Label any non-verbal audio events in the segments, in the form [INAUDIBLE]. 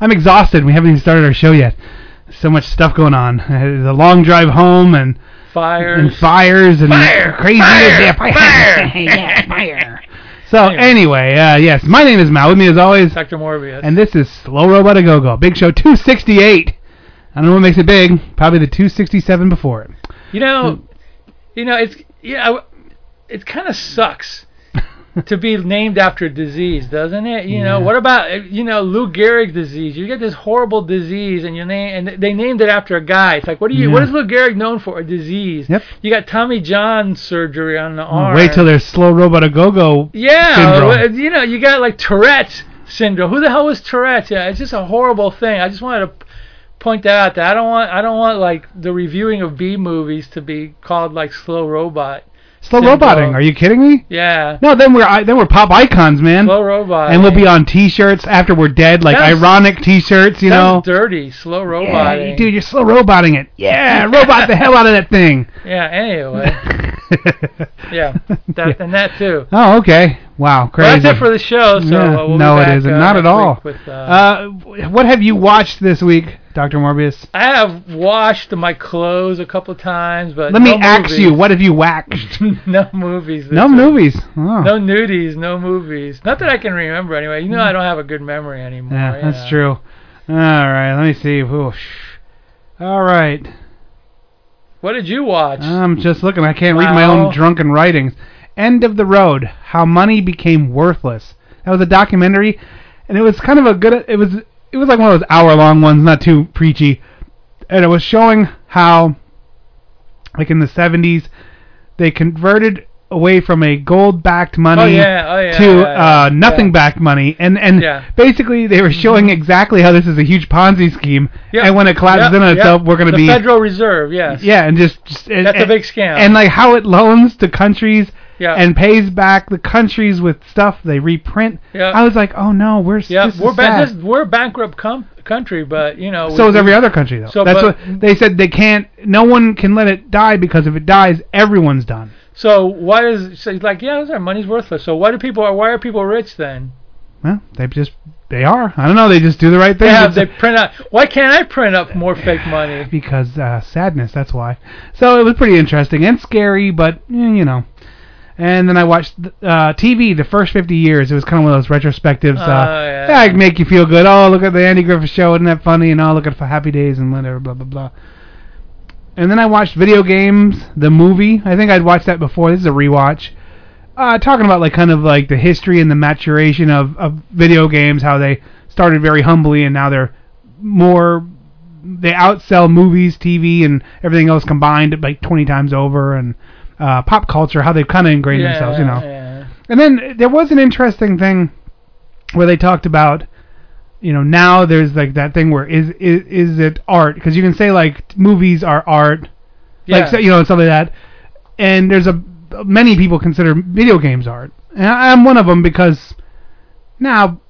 I'm exhausted. We haven't even started our show yet. So much stuff going on. Uh, the long drive home and Fires. and fires and Fire! crazy Fire! [LAUGHS] yeah, fire. Fire! yeah, fire. So anyway, uh, yes, my name is Mal. With me as always, Dr. Morbius. and this is Slow Robot a Go Go. Big Show 268. I don't know what makes it big. Probably the 267 before it. You know, you know, it's yeah, it kind of sucks to be named after a disease, doesn't it? You know, what about you know Lou Gehrig's disease? You get this horrible disease, and you name and they named it after a guy. It's like, what do you? What Yeah. is Lou Gehrig known for? A disease. Yep. You got Tommy John surgery on the oh, arm. Wait till there's Slow Robot a Go Go. Yeah, syndrome. Uh, you know, you got like Tourette's syndrome. Who the hell was Tourette's? Yeah, it's just a horrible thing. I just wanted to point that out. That I don't want, I don't want like the reviewing of B movies to be called like slow robot. Slow syndrome. roboting. Are you kidding me? Yeah, No, then we're I- then we're pop icons, man. slow robot. and we'll be on T-shirts after we're dead, like Sounds- ironic T-shirts, you know. dirty, slow Yeah, dude, you're slow roboting it. Yeah, [LAUGHS] robot the hell out of that thing. Yeah. Anyway. [LAUGHS] yeah. That and that too. Oh, okay. Wow, Well, crazy. that's it for the show. So Yeah, uh, we'll no, be it back, isn't. uh, Not at all. With, uh, Uh, what have you watched this week, Doctor Morbius? I have washed my clothes a couple of times, but Let me no ask you, what have you waxed? [LAUGHS] no movies. no week. movies. Oh. No nudies, no movies. Not that I can remember anyway. You know I don't have a good memory anymore. yeah, that's know. true. All right, let me see. Whoosh. All right. What did you watch? I'm just looking. I can't read my own drunken writings. End of the Road: How Money Became Worthless. That was a documentary, and it was kind of a good. It was it was like one of those hour-long ones, not too preachy, and it was showing how, like in the 70s, they converted away from a gold-backed money Oh, yeah, oh, yeah, to yeah, uh, nothing-backed money, and and. Mm-hmm. basically they were showing exactly how this is a huge Ponzi scheme, Yeah. and when it collapses Yeah, in on yeah. itself, we're going to the be Federal Reserve. Yes. yeah, and just, just and, That's a big scam. And like how it loans to countries Yeah. and pays back the countries with stuff they reprint. Yeah. I was like, oh no, we're Yeah, we're ba- this, we're a bankrupt com- country, but you know. so we- is every other country though. So, That's what they said. They can't. No one can let it die because if it dies, everyone's done. So why is so it's like yeah, our money's worthless. So why do people why are people rich then? Well, they just they are. I don't know. They just do the right thing. They have they print out. Why can't I print up more fake money? because uh, sadness. That's why. So it was pretty interesting and scary, but eh, you know. And then I watched uh, TV the first 50 years. It was kind of one of those retrospectives. Uh, Oh, yeah. yeah, make you feel good. Oh, look at the Andy Griffith Show. Isn't that funny? And oh, look at the Happy Days and whatever, blah blah blah. And then I watched Video Games, the movie. I think I'd watched that before. This is a rewatch. Uh, talking about like kind of like the history and the maturation of, of video games, how they started very humbly and now they're more they outsell movies, TV, and everything else combined like 20 times over, and uh, pop culture, how they've kind of ingrained Yeah, themselves, you know. yeah. And then there was an interesting thing where they talked about, you know, now there's like that thing where is is, is it art? Because you can say like movies are art, Yeah. like so, you know, and stuff like that. And there's a many people consider video games art, and I- I'm one of them because now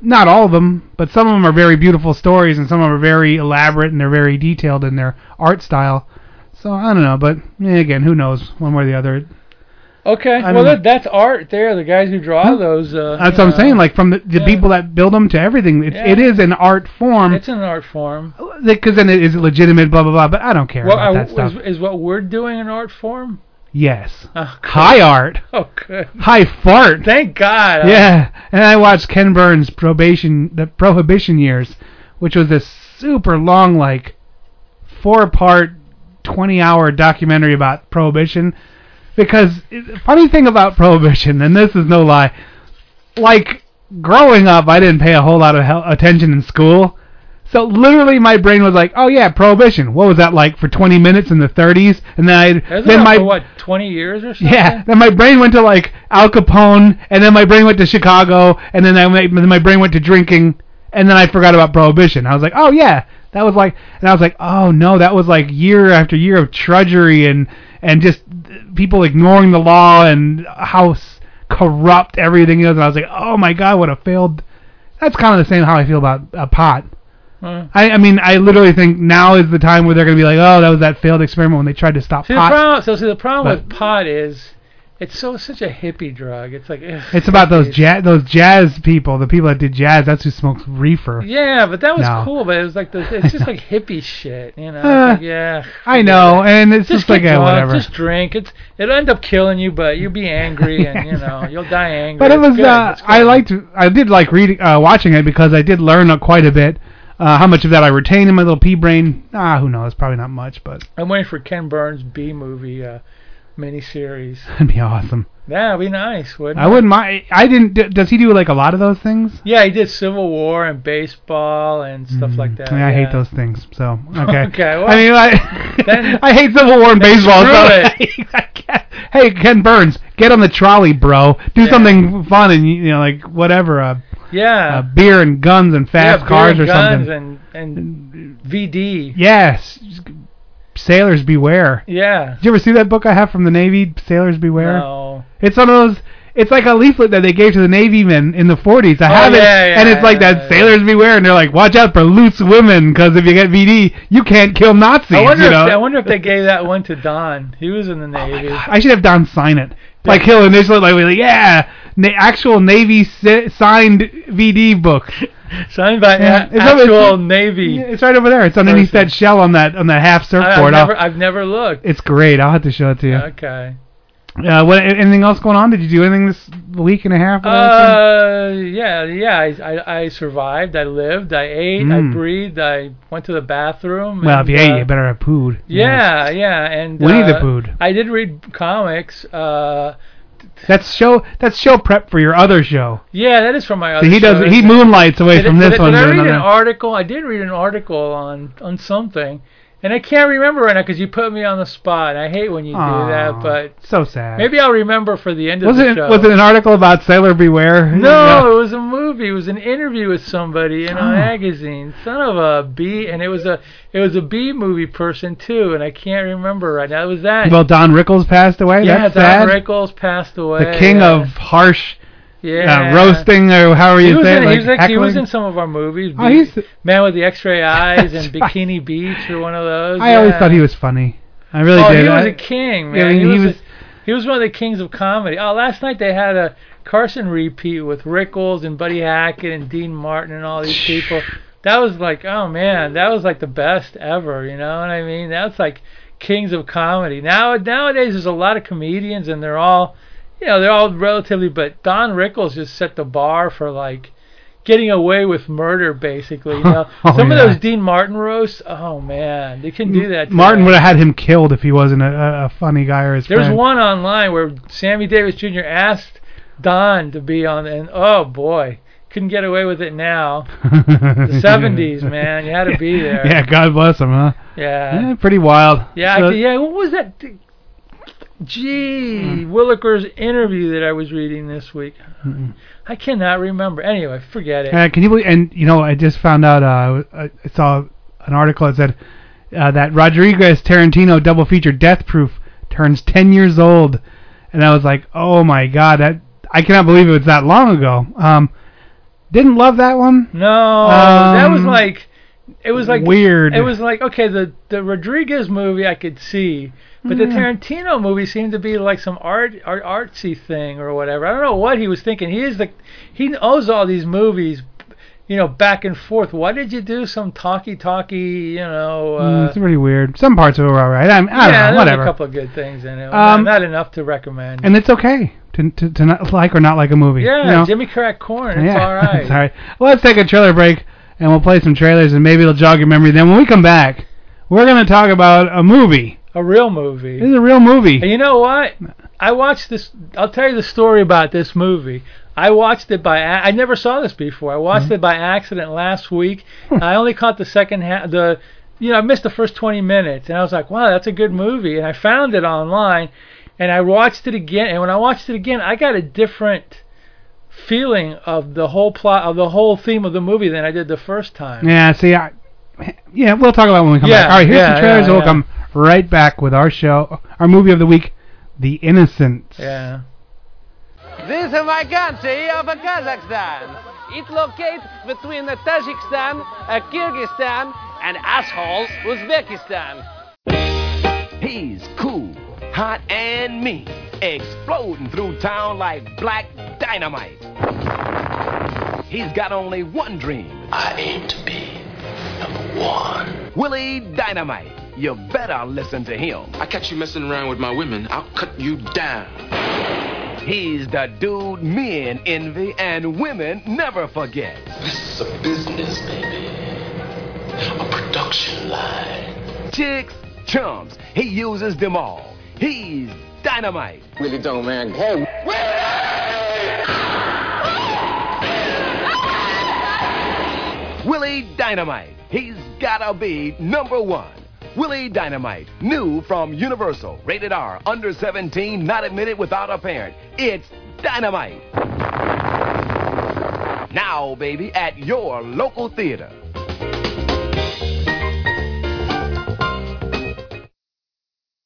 not all of them, but some of them are very beautiful stories, and some of them are very elaborate and they're very detailed in their art style. So I don't know, but again, who knows, one way or the other. Okay, I well mean- that, that's art there. The guys who draw those. Uh, That's what I'm saying. Like from the, the Yeah. people that build them to everything, it's, Yeah. it is an art form. It's an art form. Because then it is legitimate, blah blah blah. But I don't care Well, about uh, that stuff. is, is what we're doing an art form? yes, [LAUGHS] Oh, high art, [LAUGHS] Oh, good. high fart. Thank God. Yeah, and I watched Ken Burns' probation, the Prohibition years, which was this super long, like four-part, twenty-hour documentary about Prohibition. Because funny thing about Prohibition, and this is no lie, like growing up, I didn't pay a whole lot of attention in school. So literally, my brain was like, "Oh yeah, Prohibition. What was that like for 20 minutes in the 30s?" And then I, Isn't then my for what 20 years or something? yeah, then my brain went to like Al Capone, and then my brain went to Chicago, and then I, then my brain went to drinking, and then I forgot about Prohibition. I was like, oh yeah, that was like, and I was like, oh no, that was like year after year of trudgery and and just people ignoring the law and how corrupt everything is. And I was like, oh my god, what a failed. That's kind of the same how I feel about uh, pot. I, I mean, I literally think now is the time where they're gonna be like, oh, that was that failed experiment when they tried to stop see, the problem, so see, the problem But- with pot is it's so such a hippie drug. It's like ugh, It's about those jazz, those jazz people, the people that did jazz. That's who smokes reefer. Yeah, but that was No. cool. But it was like the, it's just like [LAUGHS] hippie shit, you know. Uh, like, yeah, I know, and it's Just, just, like drunk, whatever. just drink. It's it'll end up killing you, but you'll be angry [LAUGHS] and you know you'll die angry. But it was good, uh. I liked I did like reading uh, watching it because I did learn uh, quite a bit. Uh, how much of that I retain in my little pea brain? Ah, who knows? Probably not much, but I'm waiting for Ken Burns' B movie uh, miniseries. [LAUGHS] that'd be awesome. That'd be nice, wouldn't I it? wouldn't mind. I didn't. Does he do like a lot of those things? Yeah, he did Civil War and baseball and stuff Mm, like that. I, mean, I yeah. hate those things. So [LAUGHS] okay. Okay, well, I mean, I, [LAUGHS] then- I hate Civil War and baseball. screw So hey, Ken Burns, get on the trolley, bro. Do Yeah. something fun and you know, like whatever. Uh, Yeah. uh, beer and guns and fast yeah, cars or guns something. And, and VD. Yes. Sailors beware. Yeah. Did you ever see that book I have from the Navy, Sailors Beware? No. It's one of those. It's like a leaflet that they gave to the Navy men in the 40s. I Oh, have it, yeah, yeah, and it's like that. yeah. Sailors beware, and they're like, watch out for loose women, because if you get VD, you can't kill Nazis. I wonder you if know? they, I wonder if they gave that one to Don. He was in the Oh Navy. God, I should have Don sign it. Like he'll initially like, like yeah, na- actual Navy si- signed VD book. Signed by Yeah, a- actual Navy. It's right over there. It's underneath Person. that shell on that on that half I, I've surfboard. Never, I've never looked. it's great. I'll have to show it to you. Okay. Uh, what? Anything else going on? Did you do anything this week and a half? Uh, yeah, yeah. I, I, I survived. I lived. I ate. I Mm. breathed. I went to the bathroom. well, and, if you ate, uh, you better have food. Yeah, yeah, and Winnie uh, the Pooh. I did read comics. Uh, That's show. That's show prep for your other show. yeah, that is from my other. He does. show. He moonlights away Did, from did, this did one. I to read an article? I did read an article on on something, and I can't remember right now because you put me on the spot. I hate when you do that, but so sad. maybe I'll remember for the end of was the it show. was it an article about Sailor Beware? [LAUGHS] No, it was a movie. It was an interview with somebody in a Oh. magazine. Son of a B, and it was a it was a B movie person too, and I can't remember right now. It was that. Well, Don Rickles passed away. yeah, That's Don sad. Rickles passed away. the king yeah. of harsh yeah. uh, roasting, or how are you was, say in, it. he, was like like, he was in some of our movies. Oh, he's. Man with the X-ray [LAUGHS] eyes and right. Bikini Beach or one of those. I always thought he was funny. I really oh, did. he was I- a king, man. Yeah, I mean, he, he was, was- a- he was one of the kings of comedy. Oh, last night they had a Carson repeat with Rickles and Buddy Hackett and Dean Martin and all these people. That was like, oh man, that was like the best ever. You know what I mean? That's like kings of comedy. Now nowadays there's a lot of comedians and they're all, you know, they're all relatively. But Don Rickles just set the bar for like getting away with murder, basically. You [LAUGHS] know, Oh, some yeah. of those Dean Martin roasts. Oh man, they can do that. Martin would have had him killed if he wasn't a, a- a funny guy or his There's friend. one online where Sammy Davis Jr. asked Don to be on, and oh boy, couldn't get away with it now. the [LAUGHS] 70s, man, you had to be [LAUGHS] there. Yeah, God bless him, huh? Yeah, Yeah, pretty wild. yeah, So- I, yeah. What was that? Gee, Hmm. Williker's interview that I was reading this week. Mm-mm. I cannot remember. Anyway, forget it. Uh, can you believe? And you know, I just found out. Uh, I saw an article that said uh, that Rodriguez Tarantino double feature Death Proof turns 10 years old, and I was like, oh my god, that I cannot believe it was that long ago. Um, didn't love that one. No, that was Um, like it was like weird. It was like okay, the the Rodriguez movie I could see, but the Tarantino movie seemed to be like some art, art artsy thing or whatever. I don't know what he was thinking. He is the he owes all these movies, you know, back and forth. Why did you do some talky talky, you know? Mm, Uh, it's pretty weird. Some parts of it were alright. I, I don't yeah, know. Whatever. a couple of good things in it. Um, not enough to recommend. And it's okay to, to to not like or not like a movie. yeah, you know? Jimmy Crack Corn. It's yeah, all [LAUGHS] right. it's all right. Well, let's take a trailer break, and we'll play some trailers, and maybe it'll jog your memory. Then when we come back, we're gonna talk about a movie. A real movie. This is a real movie. And you know what? I watched this. I'll tell you the story about this movie. I watched it by. I never saw this before. I watched Mm-hmm. it by accident last week. I only caught the second half. The, you know, I missed the first 20 minutes, and I was like, wow, that's a good movie. And I found it online, and I watched it again. And when I watched it again, I got a different feeling of the whole plot of the whole theme of the movie than I did the first time. Yeah, see, I, yeah, we'll talk about it when we come Yeah, back. All right, here's yeah, the trailers, yeah, and we'll come right back with our show, our movie of the week, The Innocents. Yeah. This is my country of Kazakhstan. It locates between the Tajikistan, Kyrgyzstan, and assholes Uzbekistan. He's cool, hot, and mean, exploding through town like black dynamite. He's got only one dream. I aim to be number one. Willie Dynamite. You better listen to him. I catch you messing around with my women, I'll cut you down. He's the dude men envy and women never forget. This is a business, baby. A production line. Chicks, chumps, he uses them all. He's dynamite. Really don't, man. Hey, Willie Dynamite. He's gotta be number one. Willie Dynamite, new from Universal, rated R, under 17, not admitted without a parent. It's Dynamite. Now, baby, at your local theater.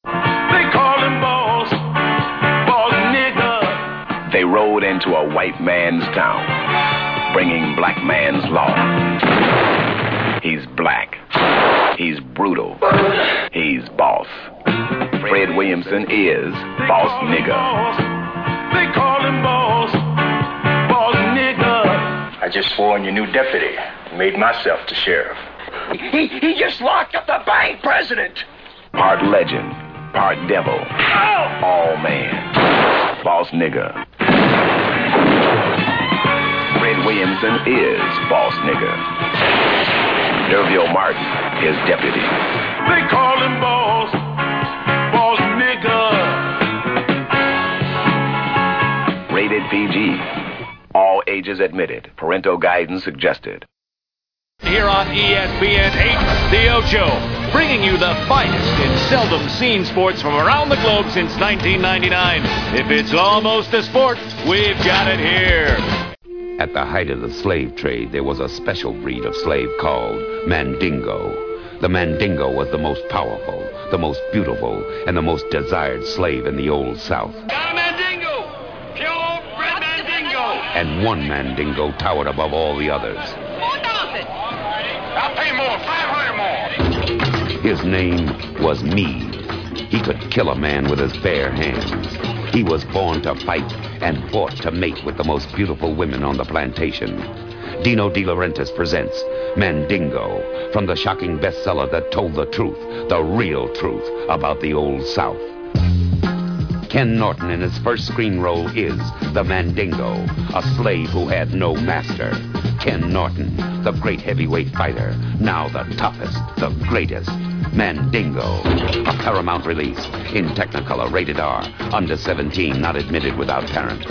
They call him boss, boss nigga. They rode into a white man's town, bringing black man's law. He's black. He's brutal. He's boss. Fred Williamson is boss call him nigga. They call him boss, boss nigga. I just swore in your new deputy. Made myself the sheriff. He, he just locked up the bank president. Part legend, part devil, oh. all man, boss nigga. Fred Williamson is boss nigga. D'Urville Martin is deputy. They call him boss, boss nigga. Rated PG. All ages admitted. Parental guidance suggested. Here on ESPN 8, The Ocho, bringing you the finest in seldom seen sports from around the globe since 1999. If it's almost a sport, we've got it here. At the height of the slave trade, there was a special breed of slave called Mandingo. The Mandingo was the most powerful, the most beautiful, and the most desired slave in the Old South. Got a Mandingo! Purebred Mandingo! And one Mandingo towered above all the others. I'll pay more, 500 more. His name was Meade. He could kill a man with his bare hands. He was born to fight and fought to mate with the most beautiful women on the plantation. Dino De Laurentiis presents Mandingo from the shocking bestseller that told the truth, the real truth about the Old South. Ken Norton in his first screen role is the Mandingo, a slave who had no master. Ken Norton, the great heavyweight fighter, now the toughest, the greatest. Mandingo, a Paramount release in Technicolor, rated R, under 17, not admitted without parent.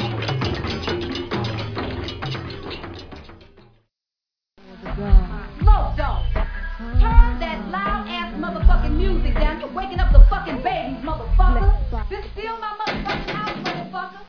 Smoke dog. Turn that loud ass motherfucking music down. You're waking up the fucking babies, motherfucker. This still my motherfucking house, motherfucker.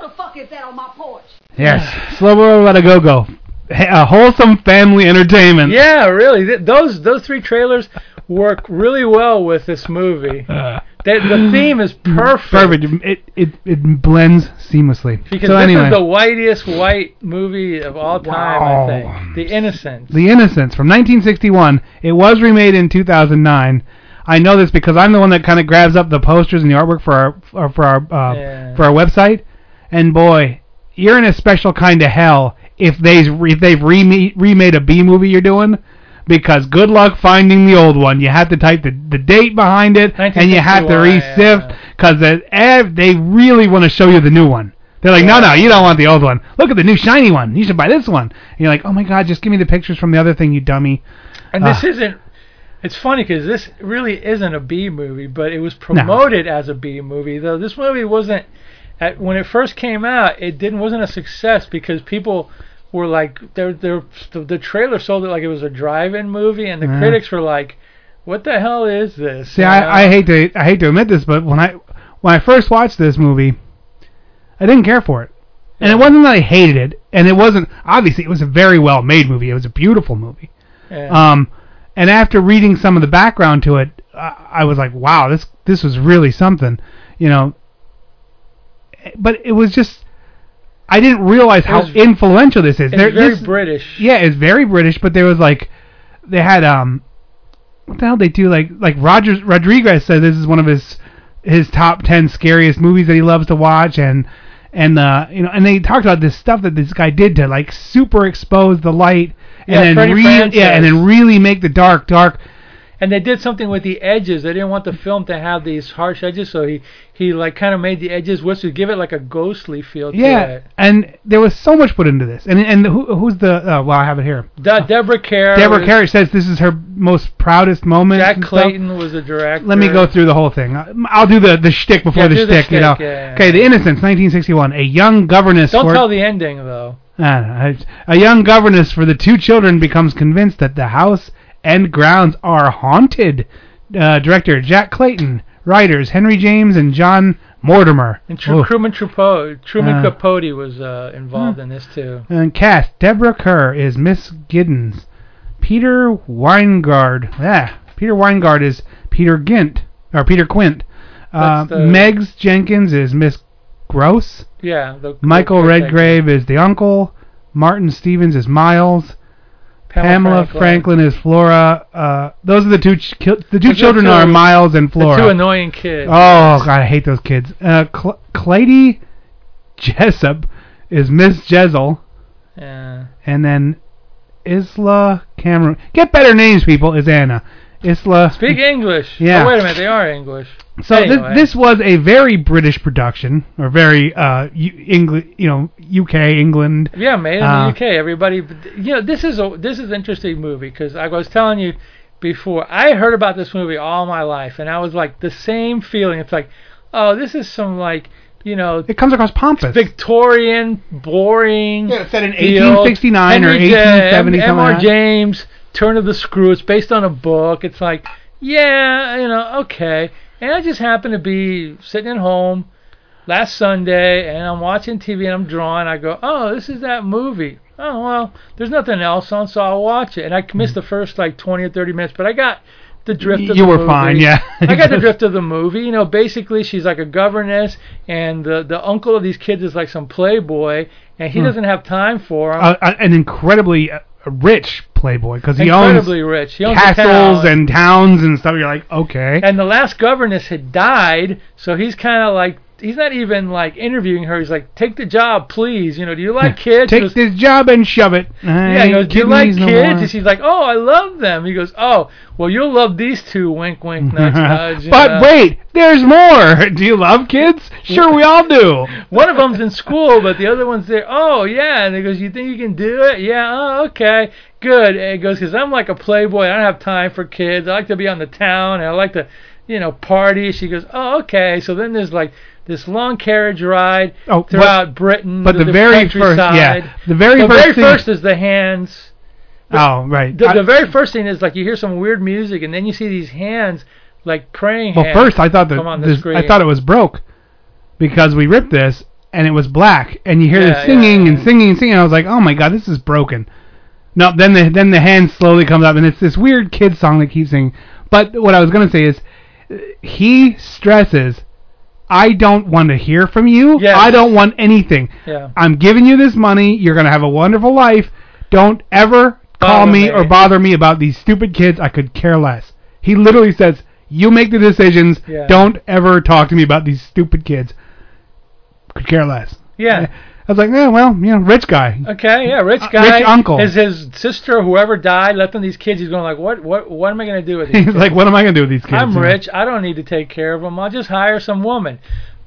Who the fuck is that on my porch? Yes, Slow Robot a Go Go. A wholesome family entertainment. Yeah, really. Th- those those three trailers work really well with this movie. Uh, They, the [CLEARS THROAT] theme is perfect. perfect. It, it it blends seamlessly. Because so this anyway, is the whitest white movie of all time, Wow. I think. The Innocents. The Innocents from 1961. It was remade in 2009. I know this because I'm the one that kind of grabs up the posters and the artwork for our for our uh, Yeah. for our website. And boy, you're in a special kind of hell if they if they've remade remade a B movie you're doing. Because good luck finding the old one. You have to type the, the date behind it, and you have to resift because ev- they really want to show you the new one. They're like, no, no, you don't want the old one. Look at the new shiny one. You should buy this one. And you're like, oh my god, just give me the pictures from the other thing, you dummy. And this Ah. isn't. It's funny because this really isn't a B movie, but it was promoted as a B movie. Though this movie wasn't. At, when it first came out, it didn't wasn't a success because people were like, they're, they're, the, the trailer sold it like it was a drive-in movie, and the Yeah. critics were like, "What the hell is this?" See, You? I, I hate to I hate to admit this, but when I when I first watched this movie, I didn't care for it. And it wasn't that I hated it, and it wasn't obviously it was a very well made movie. It was a beautiful movie. Yeah. Um, and after reading some of the background to it, I, I was like, wow, this this was really something, you know. But it was just, I didn't realize how was- influential this is. it's There- very this- British. yeah, it's very British, but there was like, they had um, what the hell they do? Like like Rogers Rodriguez said this is one of his his top ten scariest movies that he loves to watch, and and uh you know and they talked about this stuff that this guy did to like super expose the light and Yeah, then Freddie really yeah and then really make the dark dark. And they did something with the edges. They didn't want the film to have these harsh edges, so he he like kind of made the edges which would give it like a ghostly feel to Yeah, it. and there was so much put into this, and and who, who's the? Uh, well, I have it here. De- Deborah Kerr. Deborah Carey says this is her most proudest moment. Jack and stuff. Clayton was the director. Let me go through the whole thing. I- I'll do the the shtick before Yeah, the do the shtick. you know. shtick, yeah, yeah. Okay, The Innocents, 1961. A young governess. Don't tell the ending though. I don't know. It's- A young governess for the two children becomes convinced that the house and grounds are haunted. Uh, director Jack Clayton. Writers Henry James and John Mortimer. And Tru- Truman Capote, Truman Uh, Capote was uh, involved in this too. And cast Deborah Kerr is Miss Giddens. Peter Wyngarde. Yeah, Peter Wyngarde is Peter Gint or Peter Quint. Uh, the- Megs Jenkins is Miss Gross. Yeah. The, Michael the- Redgrave is the uncle. Martin Stephens is Miles. Pamela, Franklin. is Flora. Uh, those are the two. Ch- ki- the two children are Miles and The Flora. two annoying kids. Oh God, I hate those kids. Uh, Cl- Clady Jessop is Miss Jessel. Yeah. And then Isla Cameron. Get better names, people. Is Anna. Isla. Speak English. Yeah. Oh, wait a minute, they are English. So Anyway. this, this was a very British production, or very uh, U- England, you know, UK, England. Yeah, made in Uh, the UK. Everybody, you know, this is a this is an interesting movie because I was telling you before. I heard about this movie all my life, and I was like the same feeling. It's like, oh, this is some like you know It comes across pompous. Victorian, boring. Yeah, it's set in deal. 1869 or 1870, M- something M.R. James, Turn of the Screw. It's based on a book. It's like, yeah, you know, okay. And I just happened to be sitting at home last Sunday, and I'm watching TV and I'm drawing. I go, oh, this is that movie. Oh well, there's nothing else on, so I'll watch it. And I missed the first like 20 or 30 minutes, but I got the drift of You the were movie. fine, yeah. I got the [LAUGHS] drift of the movie. You know, basically she's like a governess, and the the uncle of these kids is like some playboy, and he Hmm. doesn't have time for them. Uh, uh, an incredibly uh, rich playboy because he Incredibly owns rich. He owns castles and towns and stuff. You're like, okay. And the last governess had died, so he's kind of like he's not even like interviewing her. He's like, "Take the job, please. You know, do you like [LAUGHS] kids?" Take goes, this job and shove it. [LAUGHS] yeah, he goes, "Do you like kids?" and she's like, "Oh, I love them." He goes, "Oh, well, you'll love these two. Wink, wink, [LAUGHS] nudge, nudge. but know. wait, there's more. Do you love kids? Sure, we all do. One of them's in school, but the other one's there. Oh, yeah. And he goes, You think you can do it? Yeah, oh, okay. Good. And he goes, Because I'm like a playboy. I don't have time for kids. I like to be on the town and I like to, you know, party. She goes, Oh, okay. So then there's like this long carriage ride Oh, but- throughout Britain. but to the very first- yeah, the very the first very thing- first is the hands. Oh, right. The, I- the very first thing is like you hear some weird music and then you see these hands like praying well, first I thought that the this. I thought it was broke because we ripped this and it was black and you hear Yeah, the singing yeah, and singing and singing. I was like, oh my god, this is broken. No, then the then the hand slowly comes up and it's this weird kid song that keeps singing. But what I was gonna say is, he stresses, I don't want to hear from you. I don't want anything. Yeah. I'm giving you this money. You're gonna have a wonderful life. Don't ever call Bother me, me. or bother me about these stupid kids. I could care less. He literally says, "You make the decisions. Yeah. Don't ever talk to me about these stupid kids." Could care less. Yeah. Eh, I was like, yeah, well, you know, rich guy. Okay, yeah, rich Uh, guy. rich uncle. His his sister, whoever died, left him these kids. He's going like, what what what am I gonna do with [LAUGHS] these? He's kids? like, what am I gonna do with these kids? I'm rich. I don't need to take care of them. I'll just hire some woman.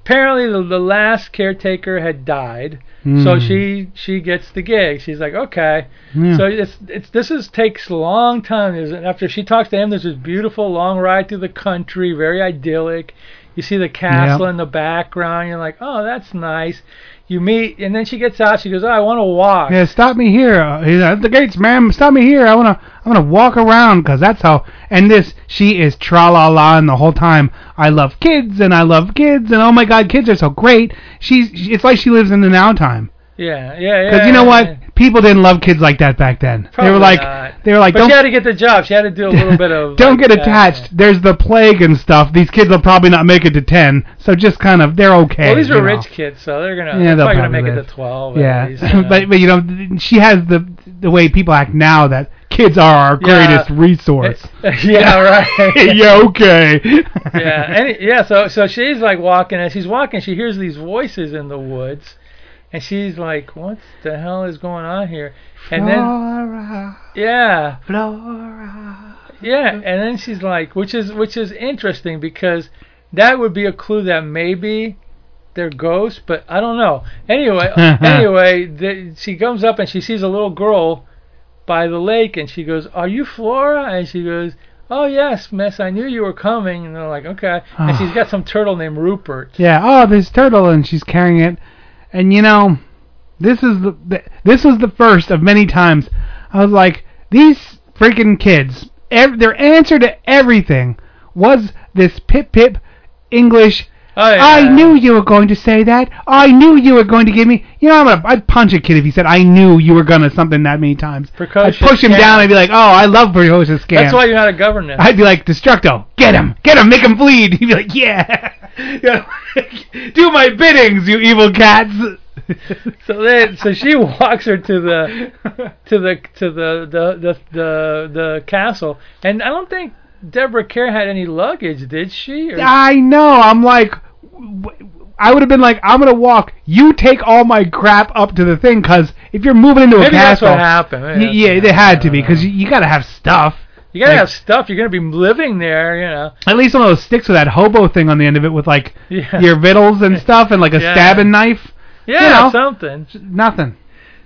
Apparently, the, the last caretaker had died, so Hmm. she she gets the gig. She's like, okay. Yeah. So it's it's this is takes a long time. After she talks to him, there's this beautiful long ride through the country, very idyllic. You see the castle in the background. You're like, oh, that's nice. You meet, and then she gets out. She goes, oh, I want to walk. Yeah, stop me here. He's at the gates, ma'am. Stop me here. I wanna, I wanna walk around 'cause that's how. And this, she is tra la la, and the whole time, I love kids and I love kids and oh my god, kids are so great. She's, it's like she lives in the now time. Yeah, yeah, yeah. Because you know what? yeah. People didn't love kids like that back then. they were like, not. they were like, but don't she had to get the job. She had to do a little bit of. [LAUGHS] don't like, get uh, attached. There's the plague and stuff. These kids will probably not make it to ten, so just kind of they're okay. Well, these know. rich kids, so they're gonna. Yeah, they're they'll probably gonna probably make it to twelve. Yeah, least, [LAUGHS] know. but but you know she has the the way people act now that kids are our Yeah. greatest [LAUGHS] resource. yeah, right. yeah, okay. yeah, and yeah. So so she's like walking. and she's walking, she hears these voices in the woods, and she's like, "What the hell is going on here?" And then Flora, yeah, Flora. yeah, and then she's like, which is which is interesting because that would be a clue that maybe they're ghosts, but I don't know. Anyway, [LAUGHS] anyway, the, she comes up and she sees a little girl by the lake, and she goes, "Are you Flora?" And she goes. Oh yes, Miss. I knew you were coming. And they're like, okay. And ah. she's got some turtle named Rupert. Yeah. Oh, this turtle, and she's carrying it, and you know, this is the, this was the first of many times I was like, these freaking kids, ev- their answer to everything was this pip pip English. Oh, yeah. I knew you were going to say that. I knew you were going to give me. You know, I'm gonna. I'd punch a kid if he said I knew you were gonna something that many times. Precocious I'd push him scam. down. I'd be like, oh, I love precocious scam. That's why you're not a governor. I'd be like, Destructo, get him, get him, make him bleed. [LAUGHS] He'd be like, yeah, [LAUGHS] [LAUGHS] do my biddings, you evil cats. So then, so she walks her to the to the to the the the the, the castle, and I don't think Deborah Kerr had any luggage, did she? Or- I know. I'm like, I would have been like, I'm gonna walk. You take all my crap up to the thing, because if you're moving into a Maybe that's castle, what happened. Maybe that's yeah, what they had to be, because you, you gotta have stuff. You gotta like- have stuff. You're gonna be living there, you know. At least one of those sticks with that hobo thing on the end of it, with like Yeah. your victuals and stuff, and like a [LAUGHS] Yeah. stabbing knife. Yeah, You know. something. Nothing.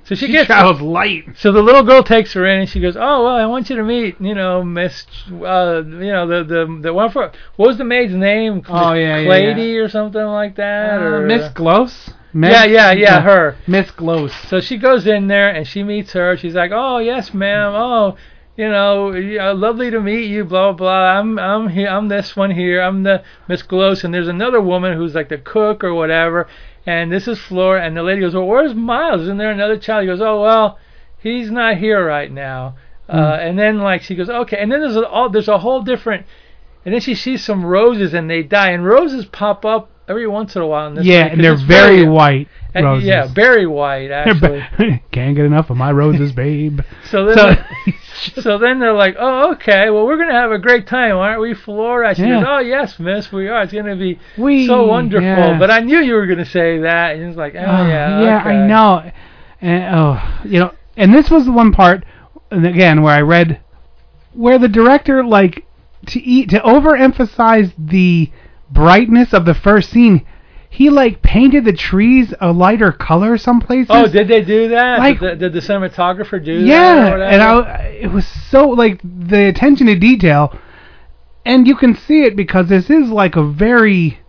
So she, She gets travels light. So the little girl takes her in, and she goes, "Oh well, I want you to meet, you know, Miss, uh, you know, the the the one for what was the maid's name? Oh, yeah, yeah, Clady or something like that, Uh, or Miss Gloss. Yeah, yeah, yeah, her. Miss Gloss. So she goes in there and she meets her. She's like, "Oh yes, ma'am. Oh, you know, yeah, lovely to meet you. Blah blah. blah. I'm I'm here. I'm this one here. I'm the Miss Gloss, and there's another woman who's like the cook or whatever. And this is Flora. And the lady goes, "Well, where's Miles? Isn't there another child?" He goes, "Oh well, he's not here right now." Uh, and then like she goes, "Okay." And then there's a all there's a whole different. And then she sees some roses and they die. And roses pop up every once in a while in this. Yeah, and they're very white Uh, roses. Yeah, very white [LAUGHS] actually. [LAUGHS] Can't get enough of my roses, [LAUGHS] babe. So then, So- so, then they're like, oh, okay, well, we're gonna have a great time, aren't we, Flora? She Yeah. goes, oh, yes, miss, we are. It's gonna be We- so wonderful. yeah. But I knew you were gonna say that. And he's like, oh, Oh, yeah, yeah, okay. I know. And oh, you know, and this was the one part, and again, where I read where the director like to eat to overemphasize the brightness of the first scene. He like painted the trees a lighter color some places. Oh, did they do that? Like- did, the, did the cinematographer do that? yeah, and I, it was so like the attention to detail, and you can see it because this is like a very,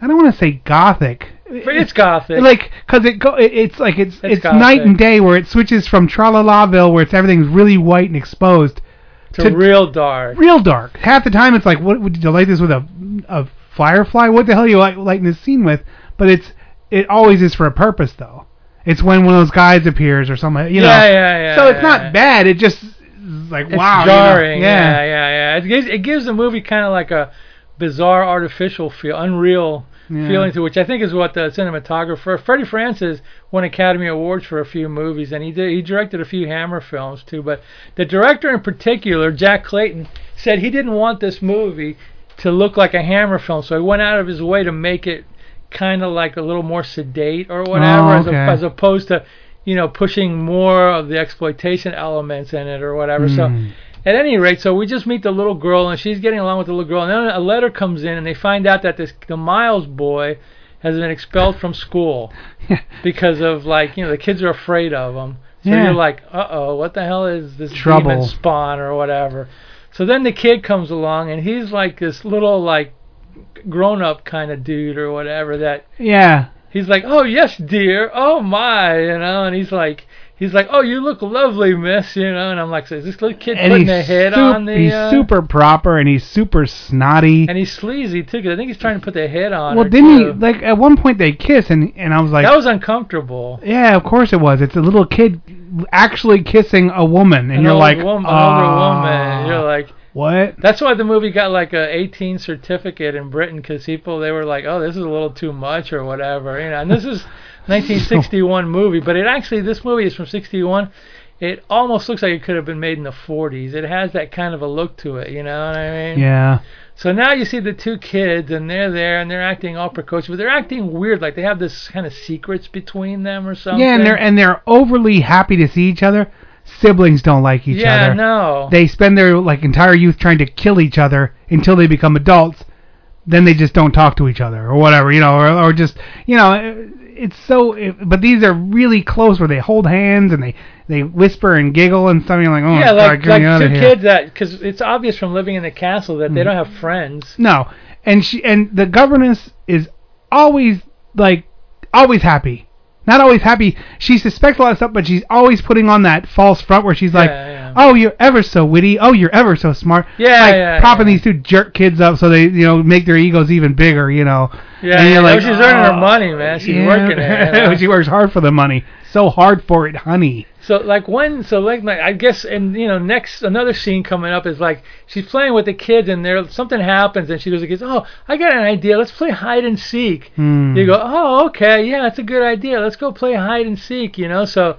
I don't want to say gothic. But it's gothic. Like, cause it go, it, it's like it's it's, gothic. night and day where it switches from Tralalaville where it's everything's really white and exposed to, real dark. real dark. Half the time it's like, what would you light this with a a firefly? What the hell are you light, lighting this scene with? But it's it always is for a purpose though. It's when one of those guys appears or something, you know. Yeah, yeah, yeah, So it's not yeah. bad. It just like It's wow, you know? jarring. Yeah. yeah, yeah, yeah. It gives it gives the movie kind of like a bizarre, artificial feel, unreal Yeah. feeling to, which I think is what the cinematographer Freddie Francis won Academy Awards for a few movies, and he did he directed a few Hammer films too. But the director in particular, Jack Clayton, said he didn't want this movie to look like a Hammer film, so he went out of his way to make it kind of like a little more sedate or whatever, Oh, as, a, as opposed to you know pushing more of the exploitation elements in it or whatever. So Mm. at any rate, so we just meet the little girl, and she's getting along with the little girl, and then a letter comes in, and they find out that this the Miles boy has been expelled from school [LAUGHS] because of like you know the kids are afraid of him. So Yeah. you're like, uh oh, what the hell is this Trouble. demon spawn or whatever? So then the kid comes along, and he's like this little like grown up kind of dude or whatever that Yeah. he's like, "Oh yes, dear. Oh my," you know, and he's like, he's like, "Oh, you look lovely, miss," you know, and I'm like, "Is this little kid And putting their head sup- on the?" he's uh, super proper and he's super snotty. and he's sleazy too. 'cause I think he's trying to put their head on. well, didn't he like at one point they kiss and and I was like, that was uncomfortable. yeah, of course it was. It's a little kid actually kissing a woman, and An you're like, woman, an "Ah, woman. You're like, what? That's why the movie got like a 18 certificate in Britain because people they were like, oh, this is a little too much or whatever, you know. And this is [LAUGHS] 1961 movie, but it actually this movie is from 61. It almost looks like it could have been made in the 40s. It has that kind of a look to it, you know what I mean? Yeah. So now you see the two kids, and they're there, and they're acting all precocious, but they're acting weird, like they have this kind of secrets between them or something. Yeah, and they're and they're overly happy to see each other. Siblings don't like each Yeah, other. no. They spend their like entire youth trying to kill each other until they become adults. Then they just don't talk to each other or whatever, you know, or or just you know, it's so. But these are really close where they hold hands and they they whisper and giggle and stuff. Like, oh, yeah, like get like two here. kids that because it's obvious from living in the castle that they Mhm. don't have friends. No, and she and the governess is always like always happy. Not always happy. She suspects a lot of stuff, but she's always putting on that false front where she's like, Yeah, yeah. "Oh, you're ever so witty. Oh, you're ever so smart." Yeah, like yeah, propping these two jerk kids up so they, you know, make their egos even bigger. You know. Yeah, and you're like, she's earning her "Oh, money, man. She's yeah." working it. you [LAUGHS] know? she works hard for the money. So hard for it, honey. So like when so like, like I guess and you know next another scene coming up is like she's playing with the kids and there something happens and she goes like oh I got an idea. Let's play hide and seek. Hmm. you go oh okay. Yeah it's a good idea. Let's go play hide and seek you know? So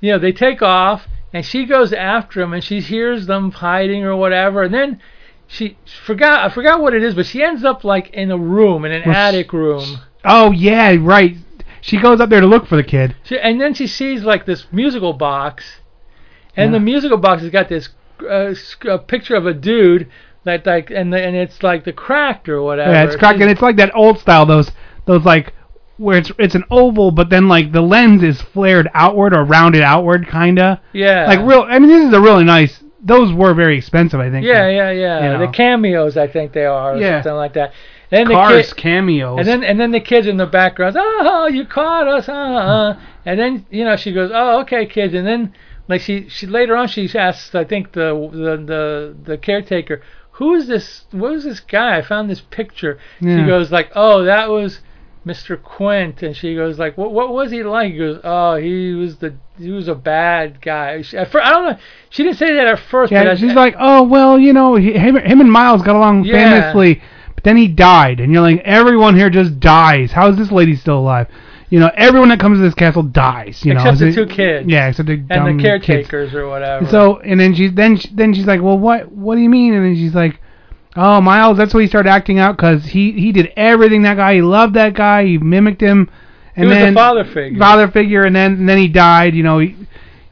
you know they take off and she goes after them and she hears them hiding or whatever. And then she forgot I forgot what it is but she ends up like in a room in an Well, attic room. Oh yeah, right. She goes up there to look for the kid. She, and then she sees like this musical box, and Yeah. the musical box has got this uh, uh, picture of a dude that like, and the, and it's like the cracked or whatever. Yeah, it's cracked, and it's like that old style. Those those like where it's it's an oval, but then like the lens is flared outward or rounded outward, kinda. Yeah. Like real. I mean, this is a really nice. Those were very expensive, I think. Yeah, yeah, yeah. you The cameos, I think they are, or Yeah. something like that. Then the Cars kid, cameos. and then and then the kids in the background, oh, you caught us, uh, uh. and then you know she goes, oh, okay, kids, and then like she she later on she asks, I think the the the the caretaker, who is this? What is this guy? I found this picture. Yeah. She goes like, oh, that was Mr. Quint, and she goes like, what what was he like? He goes, oh, he was the he was a bad guy. She, at first, I don't know. She didn't say that at first. but yeah, I- she's like, oh well, you know, he, him, him and Miles got along Yeah. famously, then he died, and you're like, everyone here just dies. How is this lady still alive? You know, everyone that comes to this castle dies. You know, except the two kids. Yeah, except the and the kids. caretakers or whatever. So and then she then she, then she's like, well, what what do you mean? And then she's like, oh, Miles, that's why he started acting out because he he did everything that guy. He loved that guy. He mimicked him. And He was the then father figure. Father figure, and then and then he died. You know, he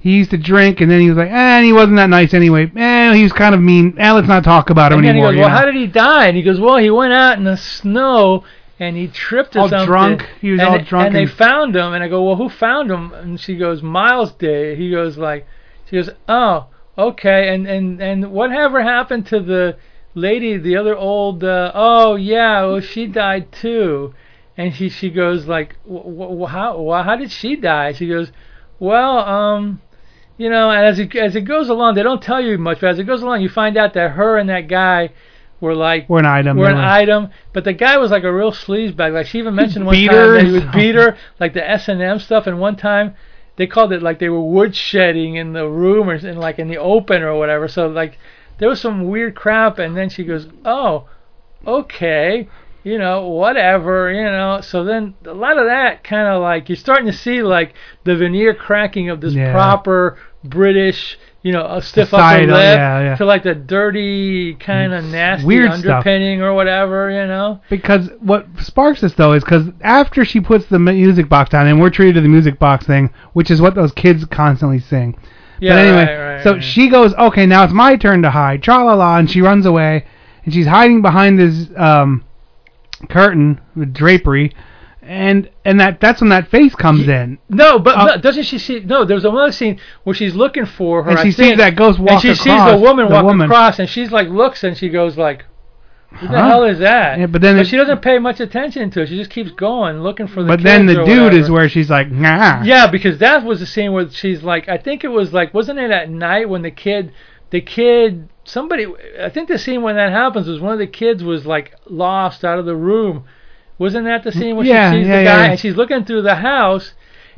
he used to drink, and then he was like, eh, and he wasn't that nice anyway. Eh, he was kind of mean. Eh, let's not talk about him and then he goes, well, how did he die? And he goes, well, he went out in the snow and he tripped or All something. drunk. He was and all drunk And they found him. And I go, well, who found him? And she goes, Miles did. He goes like, she goes, oh, okay. And and and whatever happened to the lady, the other old? Uh, oh yeah, well she died too. And she she goes like, w- w- how wh- how did she die? She goes, well, um you know, and as it as it goes along, they don't tell you much, but as it goes along, you find out that her and that guy were like Were an item, Were an item, but the guy was like a real sleazebag. Like she even mentioned one beat time that he would stuff. beat her, like the S and M stuff. And one time, they called it like they were woodshedding in the room or in like in the open or whatever. So like there was some weird crap. And then she goes, "Oh, okay." You know, whatever, you know. So then a lot of that kind of like you're starting to see like the veneer cracking of this Yeah. proper British, you know, a stiff Societal, upper lip yeah, yeah. to like the dirty kind of nasty weird stuff. underpinning or whatever, you know. because what sparks this though is because after she puts the music box down, and we're treated to the music box thing, which is what those kids constantly sing. Yeah, but anyway, right, right, so right. she goes, okay, now it's my turn to hide, tra la la, and she runs away, and she's hiding behind this um, curtain with drapery, and and that that's when that face comes in. No, but Uh, no, doesn't she see? No, there's another scene where she's looking for her. And I she think, sees that ghost walk And she sees across, the woman the walk woman. across, and she's like looks, and she goes like, Who the Huh? hell is that? Yeah, but then it- she doesn't pay much attention to it. She just keeps going, looking for the. But then the dude whatever. is where she's like, nah. Yeah, because that was the scene where she's like, I think it was like, wasn't it at night when the kid, the kid, somebody, I think the scene when that happens was one of the kids was like lost out of the room. Wasn't that the scene where Yeah, she sees yeah, the guy yeah. and she's looking through the house,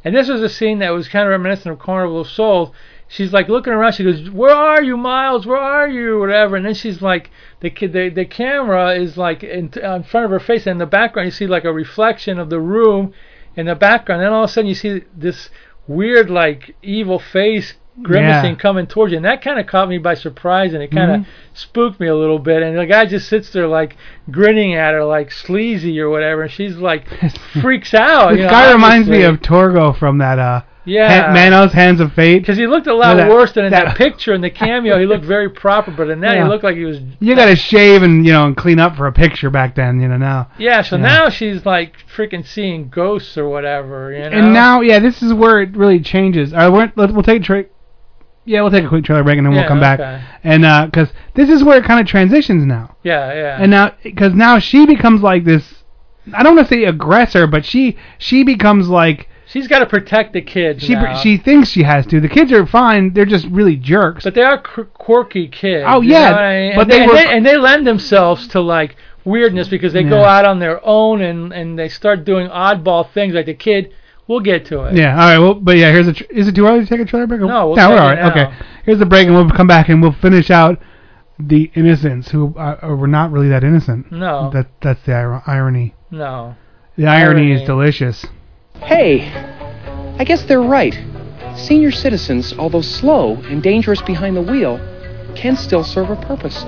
and this was a scene that was kind of reminiscent of Carnival of Souls. She's like looking around. She goes, "Where are you, Miles? Where are you?" Whatever. And then she's like, the kid, the the camera is like in, in front of her face, and in the background you see like a reflection of the room in the background. And Then all of a sudden you see this weird like evil face grimacing Yeah. coming towards you, and that kind of caught me by surprise, and it kind of Mhm. spooked me a little bit. And the guy just sits there like grinning at her, like sleazy or whatever, and she's like [LAUGHS] freaks out. This you know, guy reminds me of Torgo from that uh Yeah. Ha- Manos Hands of Fate. Because he looked a lot that- worse than in that, that- picture in the cameo. He looked very proper, but in that Yeah. he looked like he was. You got to shave and you know and clean up for a picture back then, you know now. Yeah, so now she's like freaking seeing ghosts or whatever, you know. And now, yeah, this is where it really changes. I let, we'll take a tra- Yeah, we'll take a quick trailer break and then we'll Yeah, come back. okay. And uh, because this is where it kind of transitions now. Yeah, yeah. And now, because now she becomes like this. I don't want to say aggressor, but she she becomes like she's got to protect the kids. she now. she thinks she has to. The kids are fine; they're just really jerks. But they are qu- quirky kids. Oh, you yeah, know what I mean? but and they they, were- and they and they lend themselves to like weirdness because they go Yeah. out on their own and and they start doing oddball things. Like the kid, we'll get to it. Yeah. All right. Well, but yeah, here's a. Tr- is it too early to take a trailer break? No, we'll yeah, take we're it all right. Okay. Here's the break, and we'll come back and we'll finish out the innocents who uh, were not really that innocent. No. That that's the ir- irony. No. The irony, is delicious. Hey, I guess they're right. Senior citizens, although slow and dangerous behind the wheel, can still serve a purpose.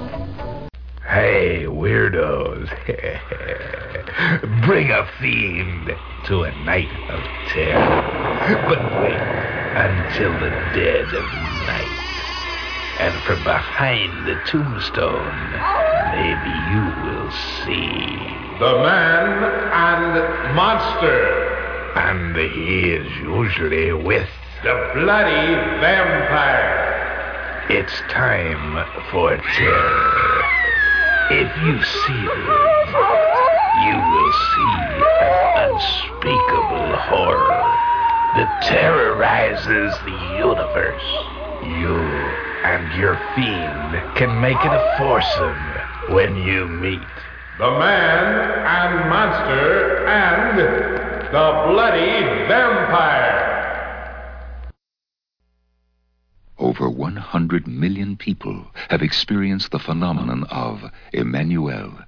Hey, weirdos. [LAUGHS] Bring a fiend to a night of terror. But wait until the dead of night. And from behind the tombstone, maybe you will see. The man and monster. And he is usually with The bloody vampire. It's time for terror. If you see this, you will see an unspeakable horror that terrorizes the universe. You and your fiend can make it a foursome when you meet. The man and monster and the bloody vampire. Over 100 million people have experienced the phenomenon of Emmanuelle.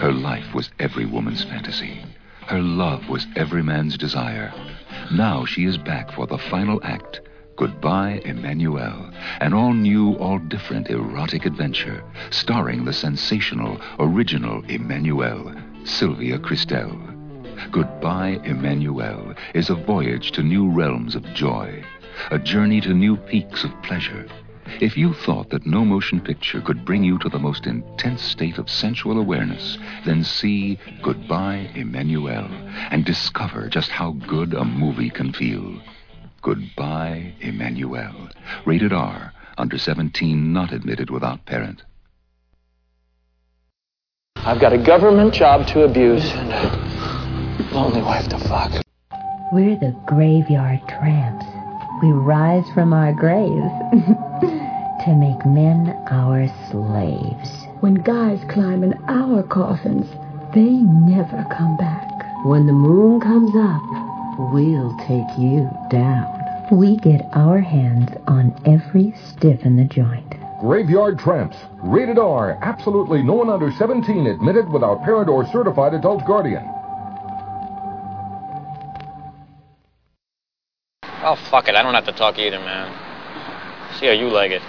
Her life was every woman's fantasy. Her love was every man's desire. Now she is back for the final act. Goodbye, Emmanuelle. An all new, all different erotic adventure starring the sensational, original Emmanuelle, Sylvia Kristel. Goodbye, Emmanuelle is a voyage to new realms of joy, a journey to new peaks of pleasure. If you thought that no motion picture could bring you to the most intense state of sensual awareness, then see Goodbye, Emmanuelle and discover just how good a movie can feel. Goodbye, Emmanuelle. Rated R, under 17, not admitted without parent. I've got a government job to abuse and lonely wife to fuck. We're the graveyard tramps. We rise from our graves [LAUGHS] to make men our slaves. When guys climb in our coffins, they never come back. When the moon comes up, we'll take you down. We get our hands on every stiff in the joint. Graveyard Tramps. Rated R. Absolutely no one under 17 admitted without parent or certified adult guardian. Oh, fuck it. I don't have to talk either, man. See how you like it.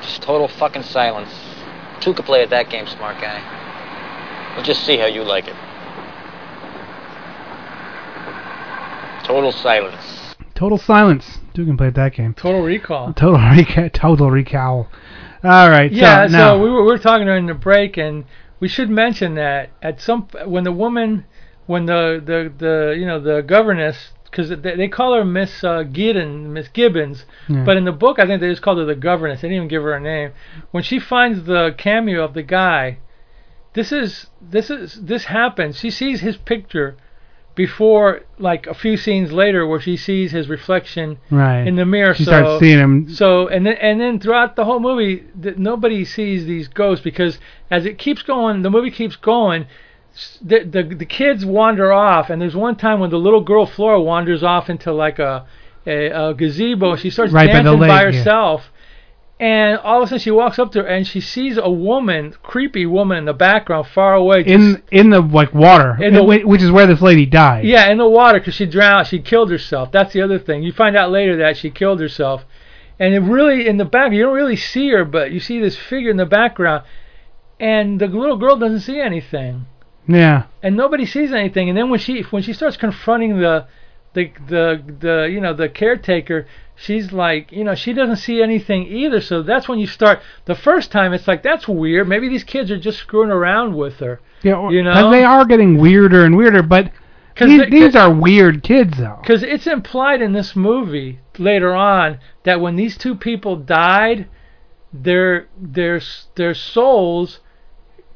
Just total fucking silence. Two could play at that game, smart guy. We'll just see how you like it. Total silence. Total silence. Two can play at that game. Total Recall. Total recall. Total recall. All right. Yeah, So, so, we were we were talking during the break, and we should mention that at some when the woman when the the the you know the governess because they, they call her Miss uh, Giddens, Miss Gibbons, Yeah. but in the book I think they just called her the governess. They didn't even give her a name. When she finds the cameo of the guy, this is this is this happens. She sees his picture before like a few scenes later where she sees his reflection Right. in the mirror. She so, starts seeing him. So and then and then throughout the whole movie, th- nobody sees these ghosts because as it keeps going, the movie keeps going. The, the the kids wander off, and there's one time when the little girl Flora wanders off into like a a, a gazebo. She starts Right dancing by lake, yeah. herself, and all of a sudden she walks up to her and she sees a woman, creepy woman in the background, far away. just- in in the like water, In the- which is where this lady died. yeah, in the water because she drowned. She killed herself. That's the other thing. You find out later that she killed herself, and it really in the back you don't really see her, but you see this figure in the background, and the little girl doesn't see anything, Yeah. and nobody sees anything. And then when she when she starts confronting the the the the you know the caretaker, she's like you know she doesn't see anything either. So that's when you start. The first time it's like that's weird. Maybe these kids are just screwing around with her. Yeah, or- You know? 'cause they are getting weirder and weirder, but 'Cause these, they- these are weird kids though. Because it's implied in this movie later on that when these two people died, their their their souls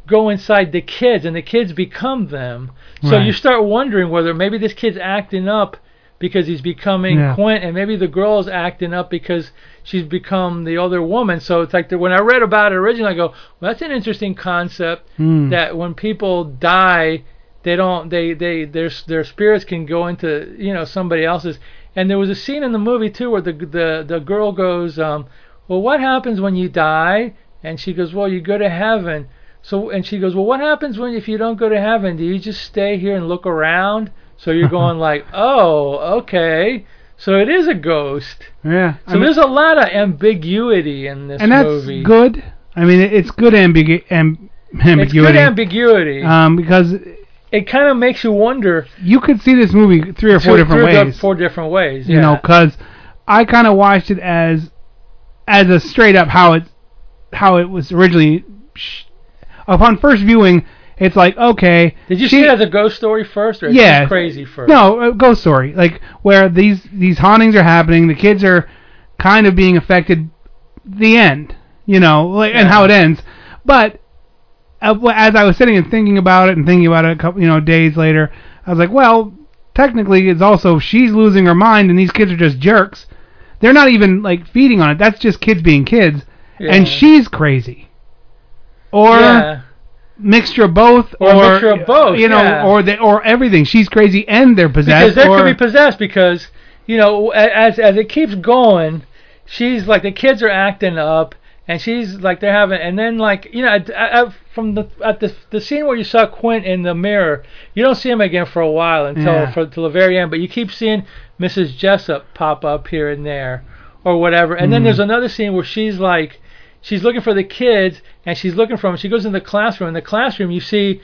go inside the kids, and the kids become them. So Right. you start wondering whether maybe this kid's acting up because he's becoming Yeah. Quint, and maybe the girl's acting up because she's become the other woman. So it's like the, when I read about it originally, I go, well, that's an interesting concept Hmm. that when people die, they don't they they their their spirits can go into you know somebody else's. And there was a scene in the movie too where the the the girl goes, um, well, what happens when you die? And she goes, well, you go to heaven. So and she goes, well, what happens when if you don't go to heaven? Do you just stay here and look around? So you're [LAUGHS] going like, oh, okay. So it is a ghost. Yeah. So there's a lot of ambiguity in this movie. and that's movie. good. I mean, it's good ambigu- am- ambiguity. It's good ambiguity. Um, because it kind of makes you wonder. you could see this movie three or four two- different ways. Four different ways. you know, because I kind of watched it as as a straight up how it how it was originally. Sh- upon first viewing, it's like okay. Did you she- see it as a ghost story first, or yeah, crazy first? No, a ghost story, like where these these hauntings are happening, the kids are kind of being affected. The end, you know, like, and how it ends. But uh, as I was sitting and thinking about it and thinking about it a couple, you know, days later, I was like, well, technically, it's also she's losing her mind, and these kids are just jerks. They're not even like feeding on it. That's just kids being kids, Yeah. and she's crazy. Or Yeah. mixture of both, Or a mixture of both, you know, yeah. or they, or everything. She's crazy and they're possessed. because or, could be possessed because you know as as it keeps going, she's like the kids are acting up, and she's like they're having, and then like you know from the at the the scene where you saw Quint in the mirror, you don't see him again for a while until Yeah. for till the very end, but you keep seeing Mrs. Jessop pop up here and there or whatever, and then Mhm. there's another scene where she's like. She's looking for the kids, and she's looking for them. She goes in the classroom. In the classroom, you see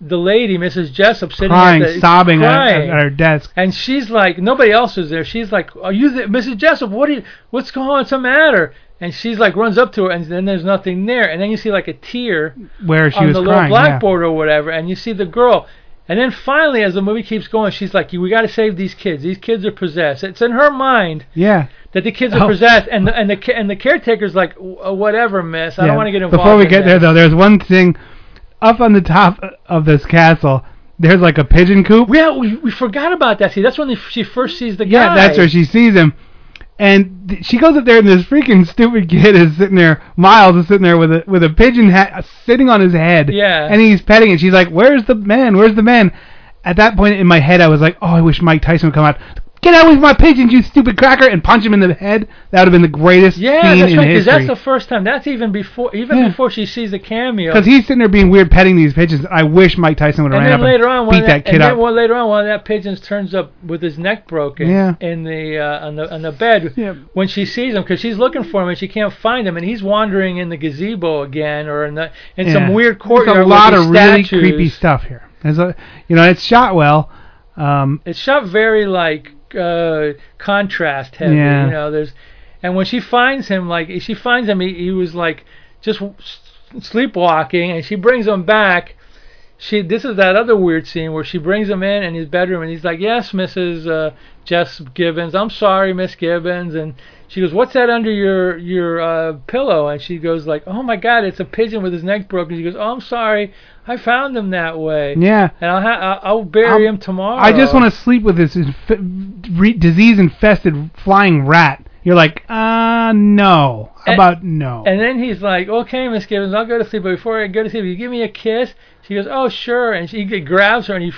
the lady, Mrs. Jessop, sitting there. crying, at the, sobbing at, crying. at her desk. And she's like, nobody else is there. She's like, are you there, Mrs. Jessop? What are you, what's going on? What's the matter? And she's like, runs up to her, and then there's nothing there. And then you see like a tear Where she on was the crying, little yeah. blackboard or whatever, and you see the girl. And then finally, as the movie keeps going, she's like, we got to save these kids. These kids are possessed. It's in her mind Yeah. that the kids are Oh. possessed, and the and the and the caretaker's like, uh, whatever, miss. I Yeah. don't want to get involved. Before we in get there, though, there's one thing up on the top of this castle. There's like a pigeon coop. Yeah, we, we forgot about that. See, that's when the, she first sees the guy. Yeah, that's where she sees him. And th- she goes up there, and this freaking stupid kid is sitting there. Miles is sitting there with a with a pigeon hat sitting on his head. Yeah. And he's petting it. She's like, "Where's the man? Where's the man?" At that point in my head, I was like, "Oh, I wish Mike Tyson would come out. Get out with my pigeons, you stupid cracker!" and punch him in the head. That would have been the greatest Yeah, scene that's in right. Because history. that's the first time. That's even before, even Yeah. before she sees the cameo. Because he's sitting there being weird, petting these pigeons. I wish Mike Tyson would have and ran up later and on, beat one that kid and up. then later on, one of that pigeons turns up with his neck broken Yeah. in the uh, on the on the bed when she sees him because she's looking for him and she can't find him and he's wandering in the gazebo again or in the in Yeah. some weird There's courtyard. a lot of really creepy stuff here. There's a, you know, it's shot well. Um, It's shot very like uh contrast heavy. Yeah. You know, there's and when she finds him, like she finds him, he, he was like just sleepwalking, and she brings him back. she this is that other weird scene where she brings him in in his bedroom and he's like, "Yes, Mrs. Uh, Jess Gibbons. I'm sorry, Miss Gibbons." And she goes, "What's that under your your uh, pillow?" And she goes like, "Oh my God, it's a pigeon with his neck broken." She goes, "Oh, I'm sorry. I found him that way." Yeah. And I'll ha- I'll- I'll bury him tomorrow. I just want to sleep with this inf- re- disease-infested flying rat. You're like, uh, no. How And- about no? And then he's like, "Okay, Miss Gibbons, I'll go to sleep. But before I go to sleep, you give me a kiss." She goes, "Oh, sure." And she grabs her and he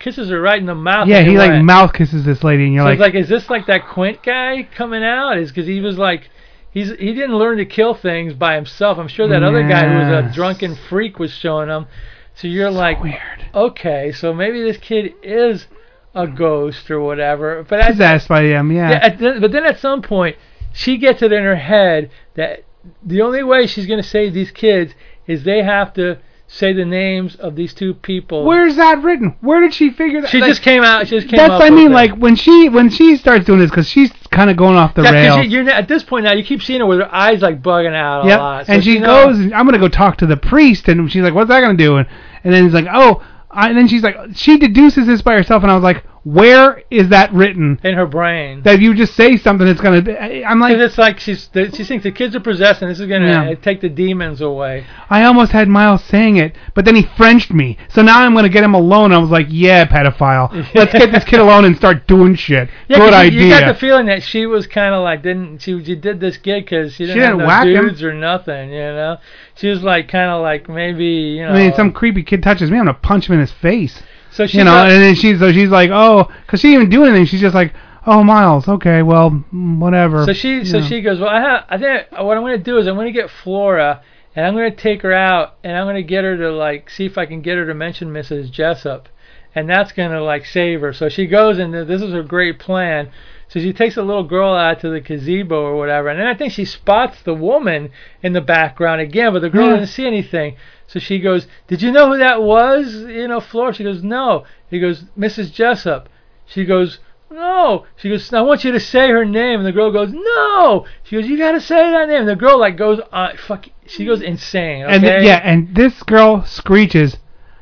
kisses her right in the mouth. yeah, he like mouth kisses this lady, and you're so like, like, is this like that Quint guy coming out? Is because he was like, he's he didn't learn to kill things by himself. I'm sure that other guy who was a drunken freak was showing him. So you're like, weird. Okay, so maybe this kid is a ghost or whatever. But possessed by him. Yeah. yeah, at but then at some point, she gets it in her head that the only way she's going to save these kids is they have to say the names of these two people. Where's that written? Where did she figure that? She like, just came out. She just came That's I mean. Like when she when she starts doing this because she's kind of going off the Yeah, rails. you, you're at this point now. You keep seeing her with her eyes like bugging out a lot. So and she knows- goes, I'm gonna go talk to the priest, and she's like, what's that gonna do? And, and then he's like, oh, and then she's like, she deduces this by herself, and I was like, where is that written? in her brain. That if you just say something, it's gonna. I'm like, it's like she's she thinks the kids are possessed and this is gonna Yeah. uh, take the demons away. I almost had Miles saying it, but then he Frenched me. So now I'm gonna get him alone. I was like, yeah, pedophile. [LAUGHS] Let's get this kid alone and start doing shit. Yeah, Good you, idea. you got the feeling that she was kind of like didn't she? She did this gig because she didn't, She have didn't no whack him. dudes or nothing. You know, she was like kind of like maybe you know. I mean, some creepy kid touches me, I'm gonna punch him in his face. So she's you know, not- and then she's so she's like, oh, because she didn't even do anything. She's just like, oh, Miles, okay, well, mm, whatever. So she, so know. she goes. Well, I, ha- I think what I'm going to do is I'm going to get Flora and I'm going to take her out and I'm going to get her to like see if I can get her to mention Mrs. Jessop, and that's going to like save her. So she goes and this is her great plan. So she takes a little girl out to the gazebo or whatever, and then I think she spots the woman in the background again, but the girl Yeah. doesn't see anything. So she goes, "Did you know who that was?" You know, Flora. She goes, "No." He goes, "Mrs. Jessop." She goes, no. She goes, I want you to say her name. And the girl goes, no. She goes, you got to say that name. And the girl like goes, uh, fuck. She goes insane. Okay? And th- yeah, and this girl screeches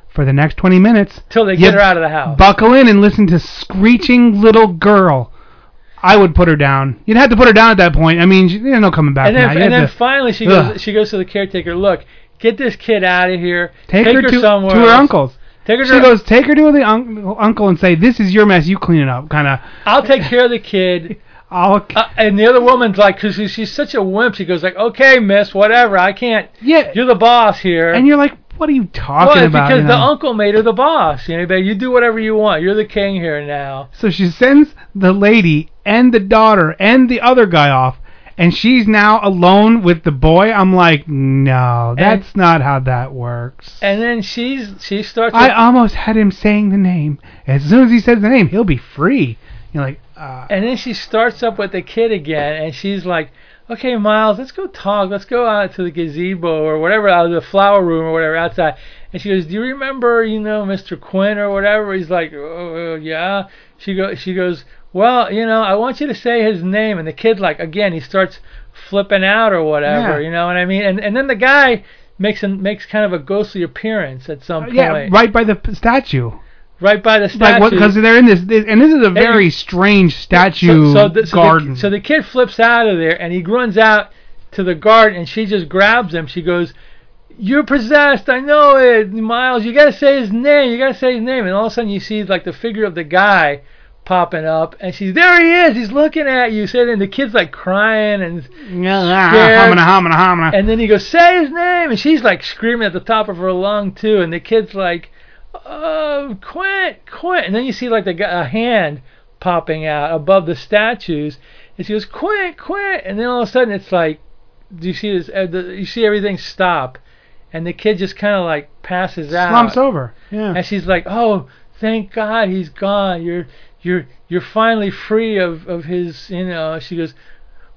for the next 20 minutes. Till they get her out of the house. Buckle in and listen to screeching little girl. I would put her down. You'd have to put her down at that point. I mean, she, there's no coming back and then. And then to finally she Ugh. goes, she goes to the caretaker. Look, get this kid out of here. take, her, to, somewhere to her else. uncle's. Take her she to goes, take her to the un- uncle and say, "This is your mess. You clean it up." Kind of. I'll take care of the kid. [LAUGHS] I'll. Uh, and the other woman's like, because she, she's such a wimp. She goes like, okay, miss, whatever. I can't. Yeah. You're the boss here. And you're like, what are you talking Well, about? because you the uncle made her the boss. You know, you do whatever you want. You're the king here now. So she sends the lady and the daughter and the other guy off, and she's now alone with the boy. I'm like, no, that's not how that works. And then she's she starts. I almost had him saying the name. As soon as he says the name, he'll be free. You're like, uh, and then she starts up with the kid again, and she's like, "Okay, Miles, let's go talk. Let's go out to the gazebo or whatever, out of the flower room or whatever outside." And she goes, "Do you remember, you know, Mr. Quinn or whatever?" He's like, "Oh, yeah." She goes, she goes, "Well, you know, I want you to say his name." And the kid, like, again, he starts flipping out or whatever, Yeah. you know what I mean? And and then the guy makes an, makes kind of a ghostly appearance at some point. yeah, right by the statue. Right by the statue. Because they're in this, this, and this is a very strange statue so, so, the, so garden. The, so the kid flips out of there and he runs out to the garden and she just grabs him. She goes, "You're possessed. I know it, Miles. You gotta say his name. You gotta say his name." And all of a sudden you see like the figure of the guy popping up and she's there. He is. He's looking at you. So then the kid's like crying and scared. And then he goes, "Say his name," and she's like screaming at the top of her lung too. And the kid's like, "Oh, Quint, Quint!" And then you see like the a hand popping out above the statues, and she goes, "Quint, Quint!" And then all of a sudden it's like, do you see this? Uh, the, you see everything stop, and the kid just kind of like passes out, Slumps over. Yeah. and she's like, "Oh, thank God he's gone. You're you're you're finally free of of his, you know." She goes,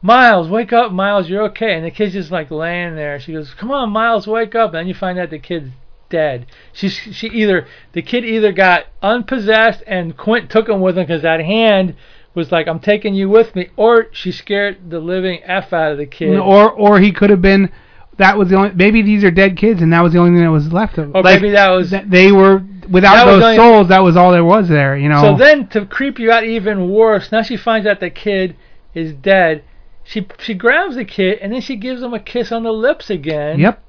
"Miles, wake up, Miles. You're okay." And the kid's just like laying there. She goes, "Come on, Miles, wake up." And then you find out the kid's dead. She's she either the kid either got unpossessed and Quint took him with him because that hand was like, "I'm taking you with me," or she scared the living f out of the kid. Or or he could have been that was the only. Maybe these are dead kids, and that was the only thing that was left of. Or like, maybe that was that they were without those only- souls. That was all there was there. You know. So then, to creep you out even worse, now she finds out the kid is dead. She she grabs the kid and then she gives him a kiss on the lips again. Yep.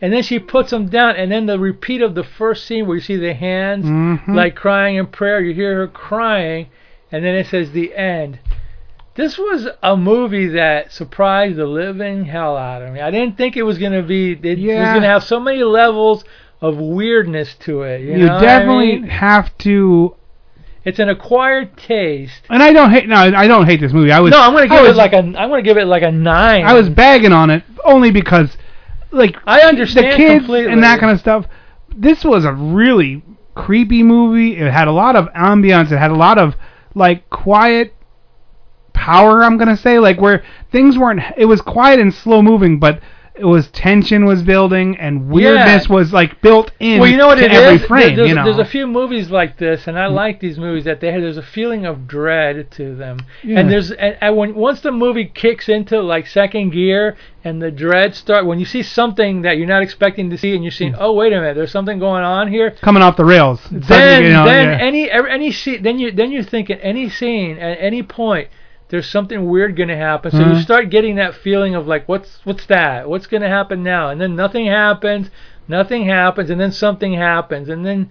And then she puts him down, and then the repeat of the first scene where you see the hands Mhm. like crying in prayer. You hear her crying, and then it says the end. This was a movie that surprised the living hell out of me. I didn't think it was going to be. It was going to have so many levels of weirdness to it. You, you know what I definitely mean? have to. It's an acquired taste. And I don't hate. No, I don't hate this movie. I was. no, I'm gonna give was, it like a. I'm gonna give it like a nine. I was bagging on it only because, like, I understand the kids completely. and that kind of stuff. This was a really creepy movie. It had a lot of ambiance. It had a lot of like quiet power. I'm gonna say like where things weren't. It was quiet and slow moving, but it was tension was building and weirdness was like built in. well, you know what it every is? frame. there's, you know. there's a few movies like this, and I mm. like these movies that they have. There's a feeling of dread to them, Yeah. and there's and, and when once the movie kicks into like second gear and the dread start, when you see something that you're not expecting to see, and you're seeing, mm. oh wait a minute, there's something going on here. coming off the rails. It's then you know, then yeah. any any scene then you then you think at any scene at any point there's something weird going to happen so you Mhm. start getting that feeling of like what's what's that what's going to happen now and then nothing happens nothing happens and then something happens and then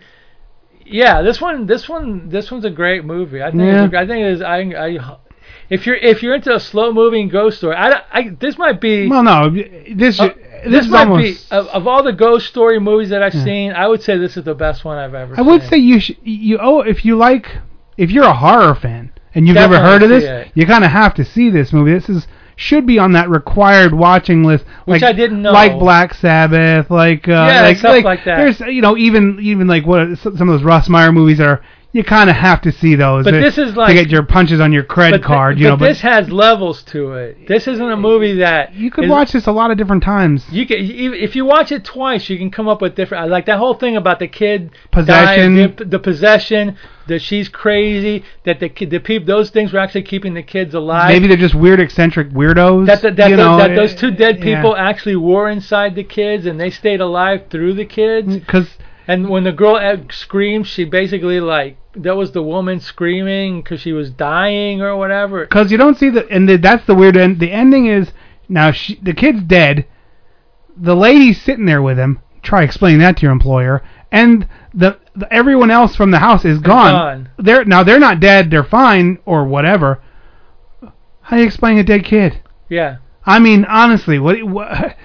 yeah this one this one this one's a great movie i think it's a- Yeah. i think it is i i if you're if you're into a slow moving ghost story I, don't- I this might be well, no, this uh, this, this is might almost. be of, of all the ghost story movies that I've Yeah. seen. I would say this is the best one I've ever I seen. would say you sh- you oh if you like if you're a horror fan and you've never heard of this, it. you kind of have to see this movie. This is should be on that required watching list, Which like, I didn't know. like Black Sabbath, like uh, Yeah, like, stuff like, like that. There's you know even even like what some of those Russ Meyer movies are. You kind of have to see those. But to- this is to get your punches on your credit card, you but know. But this has levels to it. This isn't a movie that you could is- watch this a lot of different times. You can if you watch it twice, you can come up with different. I like that whole thing about the kid Possession. dying, the, the possession, that she's crazy, that the kid, the people, those things were actually keeping the kids alive. Maybe they're just weird eccentric weirdos. that, that, that, you tho- know, that those two dead yeah. people actually were inside the kids and they stayed alive through the kids. Mm, because And when the girl uh, screams, she basically like that was the woman screaming because she was dying or whatever. because you don't see the and the, that's the weird end. The ending is now she, the kid's dead. The lady's sitting there with him. Try explaining that to your employer, and the, the everyone else from the house is gone. gone. They're now they're not dead. They're fine or whatever. How do you explain a dead kid? Yeah. I mean, honestly, what? what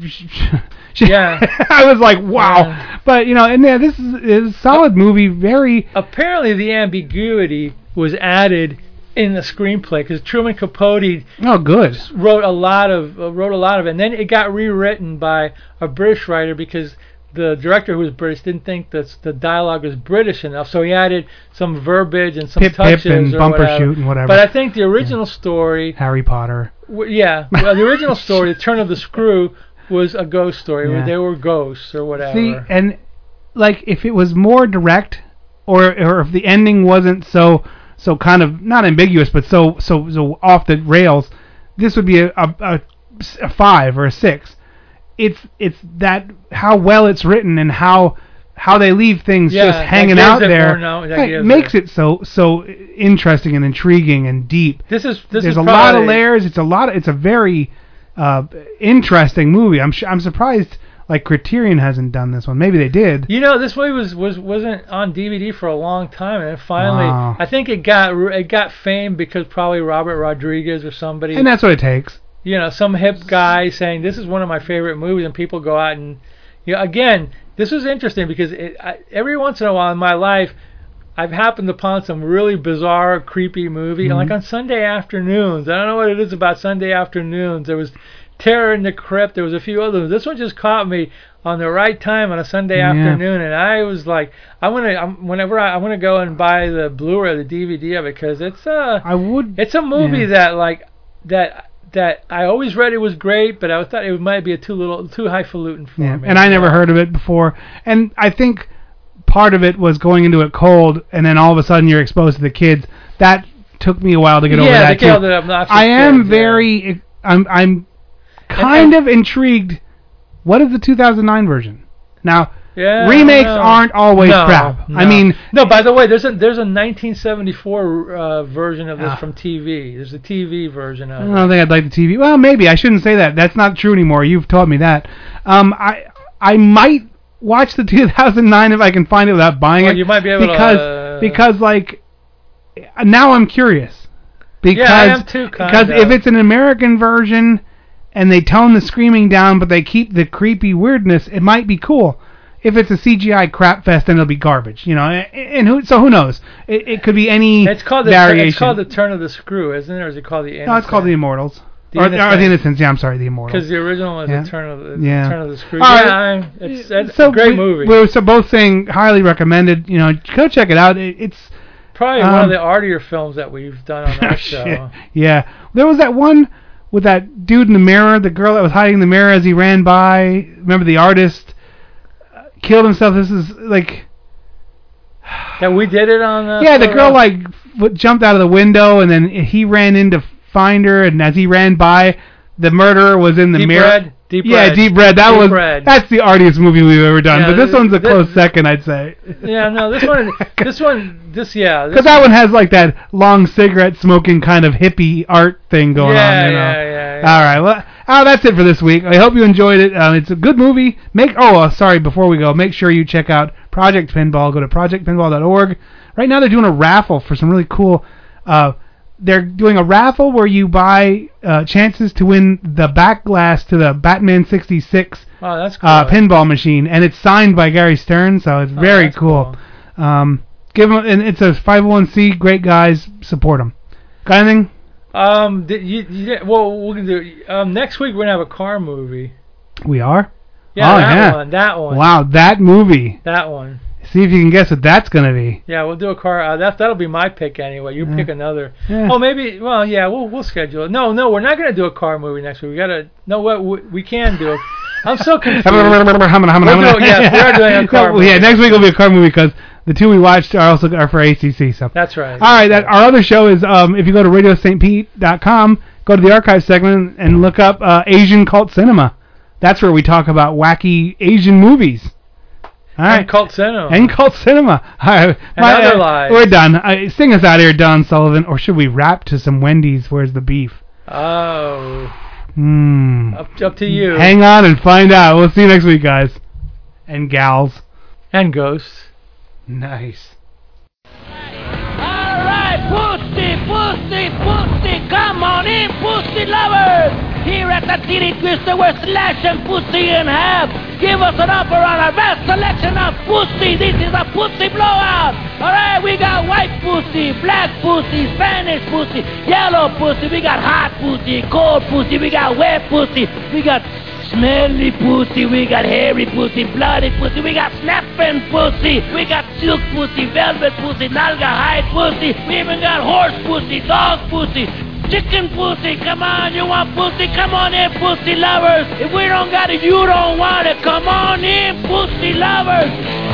[LAUGHS] Yeah. [LAUGHS] I was like, wow. But you know, and yeah, this is, is a solid movie. Very Apparently, the ambiguity was added in the screenplay because Truman Capote oh good. wrote a lot of uh, wrote a lot of it, and then it got rewritten by a British writer because the director who was British didn't think that the dialogue was British enough, so he added some verbiage and some Pip, pip, touches and or bumper whatever. shoot and whatever. But I think the original story, Harry Potter. w- yeah, well, the original [LAUGHS] story, The Turn of the Screw, was a ghost story where Yeah. they were ghosts or whatever. See, and like if it was more direct, or or if the ending wasn't so so kind of not ambiguous, but so so so off the rails, this would be a a, a, a five or a six. It's it's that how well it's written and how how they leave things Yeah, just hanging out it there no- Right, makes it. so so interesting and intriguing and deep. This is this There's is a lot of layers. It's a lot. Of, it's a very uh, interesting movie. I'm sh- I'm surprised like Criterion hasn't done this one. Maybe they did. You know, this movie was, was wasn't on DVD for a long time, and finally, Wow. I think it got it got fame because probably Robert Rodriguez or somebody, And that's what it takes. you know, some hip guy saying this is one of my favorite movies, and people go out and, you know, again, this was interesting because it, I, every once in a while in my life, I've happened upon some really bizarre, creepy movie, and like on Sunday afternoons. I don't know what it is about Sunday afternoons. There was Terror in the Crypt. There was a few others. This one just caught me on the right time on a Sunday Yeah. afternoon, and I was like, I'm gonna, I'm, whenever I, I'm gonna go and buy the Blu-ray, the DVD of it, because it's uh, I would. it's a movie yeah. that like that that I always read it was great, but I thought it might be a too little, too highfalutin for Yeah, me. and I never heard of it before. And I think part of it was going into it cold, and then all of a sudden you're exposed to the kids. That took me a while to get over Yeah, that to get the obnoxious I am kids, yeah. very. I'm. I'm kind of intrigued. What is the 2009 version? Now, Yeah, remakes aren't always No, crap. I mean, no. By the way, there's a there's a 1974 uh, version of this Ah. from TV. There's a TV version of it. I don't think I'd like the TV. Well, maybe I shouldn't say that. That's not true anymore. You've taught me that. Um, I I might watch the [LAUGHS] 2009 if I can find it without buying Well, it. you might be able to, because uh, because like now I'm curious because Yeah, I am too, because kinda. if it's an American version and they tone the screaming down but they keep the creepy weirdness, it might be cool. If it's a CGI crap fest, then it'll be garbage, you know. And who, so who knows? It, it could be any It's called the variation. it's called the Turn of the Screw, isn't it? Or is it called the no, it's called the Immortals. The or, or the Innocents. Yeah, I'm sorry, the Immortals. Because the original was Yeah. the Turn of the Yeah. Turn of the Screw. All yeah, it's, it's so a great we, movie. We're so both saying highly recommended. You know, go check it out. It, it's Probably one um, of the artier films that we've done on our [LAUGHS] show. Yeah, there was that one with that dude in the mirror, the girl that was hiding in the mirror as he ran by. Remember the artist uh, killed himself. This is like That we did it on. Uh, yeah, the girl like jumped out of the window and then he ran in to find her, and as he ran by, the murderer was in the Deep mirror. Red? Deep yeah, Red. Deep Red. That Deep was Red. that's the artiest movie we've ever done. Yeah, but this th- one's a close second, I'd say. Yeah, no, this one, [LAUGHS] this one, this yeah, Because that one has like that long cigarette smoking kind of hippie art thing going Yeah, on. You know? yeah, yeah, All right. Well, oh, that's it for this week. I hope you enjoyed it. Um, it's a good movie. Make oh, uh, sorry. Before we go, make sure you check out Project Pinball. Go to projectpinball.org. Right now, they're doing a raffle for some really cool. Uh, they're doing a raffle where you buy uh, chances to win the back glass to the Batman 66 Oh, that's cool. uh, pinball machine, and it's signed by Gary Stern, so it's very that's cool. Um, give them, and it's a 501c. Great guys, support them. Got anything? Um, did you, you, well, we're gonna do. Um, next week we're gonna have a car movie. We are. Yeah, oh, that yeah. one, that one. Wow, that movie. That one. See if you can guess what that's gonna be. Yeah, we'll do a car. Uh, that that'll be my pick anyway. You Yeah. pick another. Yeah. Oh, maybe. Well, yeah, we'll we'll schedule it. No, no, we're not gonna do a car movie next week. We gotta. No, what we, we can do it. I'm so confused. We'll do- yes, we are doing a [LAUGHS] car No, movie. Yeah, next week will be a car movie because the two we watched are also are for ACC. So That's right. All right, that our other show is um, if you go to radiostpete.com, go to the archive segment and look up uh, Asian cult cinema. That's where we talk about wacky Asian movies. All right. And cult cinema. And cult cinema. All right. And other lies. We're done. Uh, sing us out here, Don Sullivan, or should we rap to some Wendy's? Where's the beef? Oh, Hmm. up up to you. Hang on and find out. We'll see you next week, guys. And gals. And ghosts. Nice. Alright, pussy, pussy, pussy, come on in, pussy lovers! Here at the Titty Twister, we're slashing pussy in half. Give us an offer on our best selection of pussy. This is a pussy blowout. Alright, we got white pussy, black pussy, Spanish pussy, yellow pussy. We got hot pussy, cold pussy. We got wet pussy. We got Smelly pussy, we got hairy pussy, bloody pussy, we got snapping pussy, we got silk pussy, velvet pussy, Naugahyde pussy, we even got horse pussy, dog pussy, chicken pussy, come on, you want pussy, come on in, pussy lovers. If we don't got it, you don't want it, come on in, pussy lovers.